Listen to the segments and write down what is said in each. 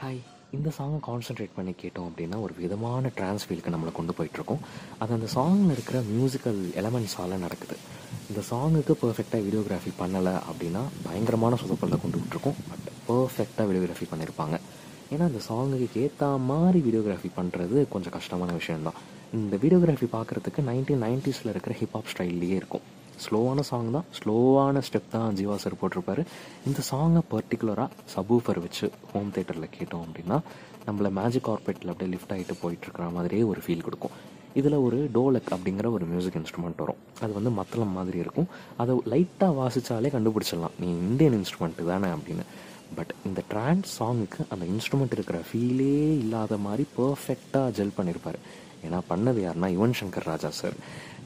Hi இந்த சாங்கை concentrate பண்ணி கேட்டோம் அப்படின்னா ஒரு விதமான ட்ரான்ஸ் ஃபீலுக்கு நம்மளை கொண்டு போயிட்டுருக்கோம். அது அந்த சாங்கில் இருக்கிற மியூசிக்கல் எலமெண்ட்ஸால் நடக்குது. இந்த சாங்குக்கு பர்ஃபெக்டாக வீடியோகிராஃபி பண்ணலை அப்படின்னா பயங்கரமான சொதப்பலில் கொண்டு விட்டுருக்கோம். பட் பர்ஃபெக்டாக வீடியோகிராஃபி பண்ணியிருப்பாங்க ஏன்னா அந்த சாங்குக்கு ஏற்ற மாதிரி வீடியோகிராஃபி பண்ணுறது கொஞ்சம் கஷ்டமான விஷயம்தான். இந்த வீடியோகிராஃபி பார்க்குறதுக்கு நைன்டீன் நைன்டிஸில் இருக்கிற ஹிப்ஹாப் ஸ்டைல்லையே இருக்கும். ஸ்லோவான சாங் தான். ஸ்லோவான ஸ்டெப் தான் ஜீவா சார் போட்டிருப்பாரு. இந்த சாங்கை பர்டிகுலராக சபூஃபர் வச்சு ஹோம் தேட்டரில் கேட்டோம் அப்படின்னா நம்மளை மேஜிக் கார்பெட்டில் அப்படியே லிஃப்ட் ஆகிட்டு போயிட்டுருக்கிற மாதிரியே ஒரு ஃபீல் கொடுக்கும். இதில் ஒரு டோலக் அப்படிங்கிற ஒரு மியூசிக் இன்ஸ்ட்ருமெண்ட் வரும். அது வந்து மத்தளம் மாதிரி இருக்கும். அதை லைட்டாக வாசித்தாலே கண்டுபிடிச்சிடலாம். நீ இந்தியன் இன்ஸ்ட்ருமெண்ட் தானே அப்படின்னு. பட் இந்த ட்ரான்ஸ் சாங்குக்கு அந்த இன்ஸ்ட்ருமெண்ட் இருக்கிற ஃபீலே இல்லாத மாதிரி பர்ஃபெக்டாக ஜெல் பண்ணியிருப்பார் ஏன்னா பண்ணது யாருன்னா யுவன் சங்கர் ராஜா சார்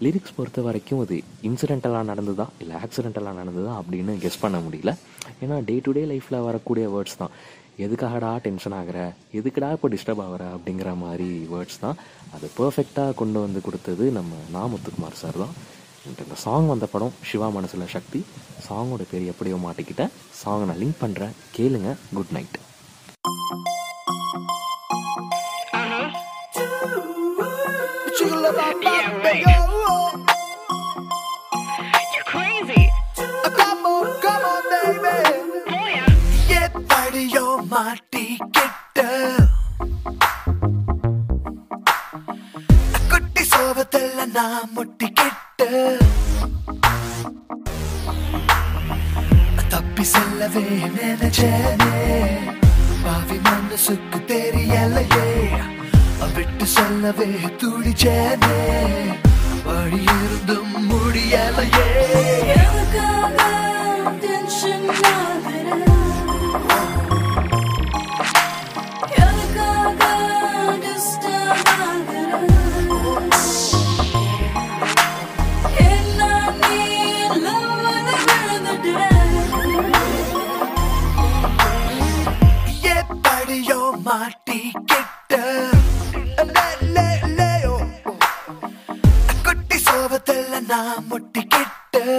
லிரிக்ஸ் பொறுத்த வரைக்கும் அது இன்சிடென்டலாக நடந்ததா இல்லை ஆக்சிடென்டலாக நடந்ததா அப்படின்னு கெஸ் பண்ண முடியல. ஏன்னா டே டு டே லைஃப்பில் வரக்கூடிய வேர்ட்ஸ் தான். எதுக்காகடா டென்ஷன் ஆகிற? எதுக்குடா இப்போ டிஸ்டர்ப் ஆகிற? அப்படிங்கிற மாதிரி வேர்ட்ஸ் தான். அது பர்ஃபெக்டாக கொண்டு வந்து கொடுத்தது நம்ம நா முத்துக்குமார் சார் தான். இந்த சாங் வந்த படம் சிவா மனசில் சக்தி. சாங்கோட பேர் எப்படியோ மாட்டிக்கிட்டேன் சாங் நான் லிங்க் பண்ணுறேன் கேளுங்க. Good night Chill about my Yeah, baby. right. Oh, You're crazy. oh, come on, come on, baby. Oh yeah. எப்படியோ மாட்டிக்கிட்ட குட்டி சோபத்தில் நான் முட்டிக்கிட்ட தப்பி செல்லவே நினைச்சேனே பாவி மனசுக்கு தெரியலையே விட்டு சொல்லவே துடிச்சேனே வழி இருந்தும் முடியலையே எதுக்காக டென்ஷன் நான் முட்டிக்கிட்ட லே,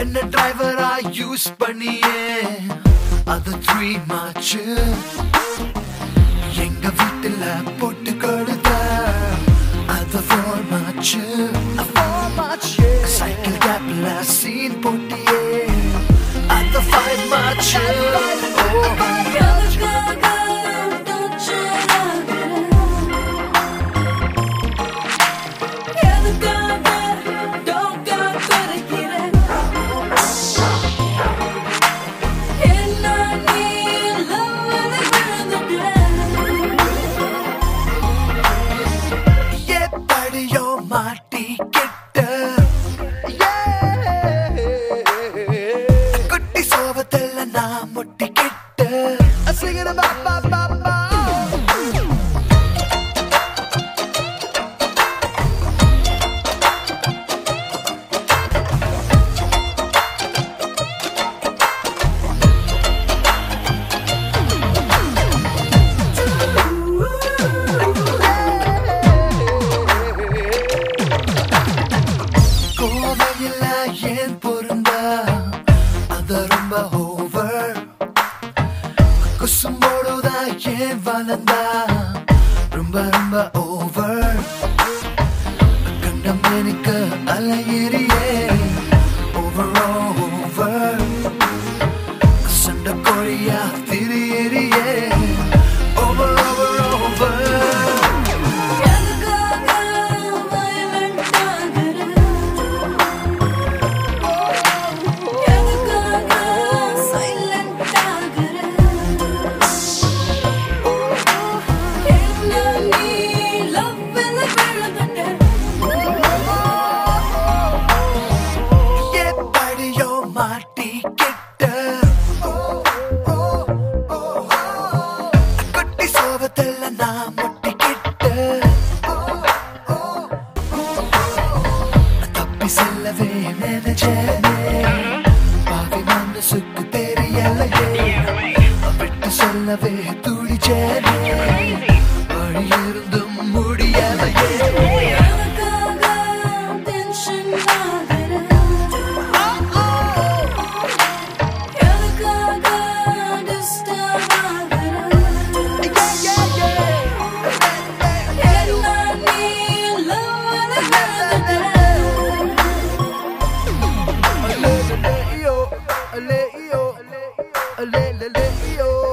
என்ன டிரைவரா யூஸ் பண்ணியே? அது த்ரீ மாச்சு எங்க வீட்டுல போட்டு கொடுத்த அது ஃபோர் மாச்சு சைக்கிள் கேப்ல சீன் போட்டியே. அது ஃபைவ் much குசும்போடுதா ஏன் வளர்ந்தா? ரொம்ப ரொம்ப ஓவர் கண்டம் எனக்கு அலையிறியே. மனசுக்கு தெரியலையே. விட்டு சொல்லவே துடிச்சேனே. வழி இருந்தும் le le le.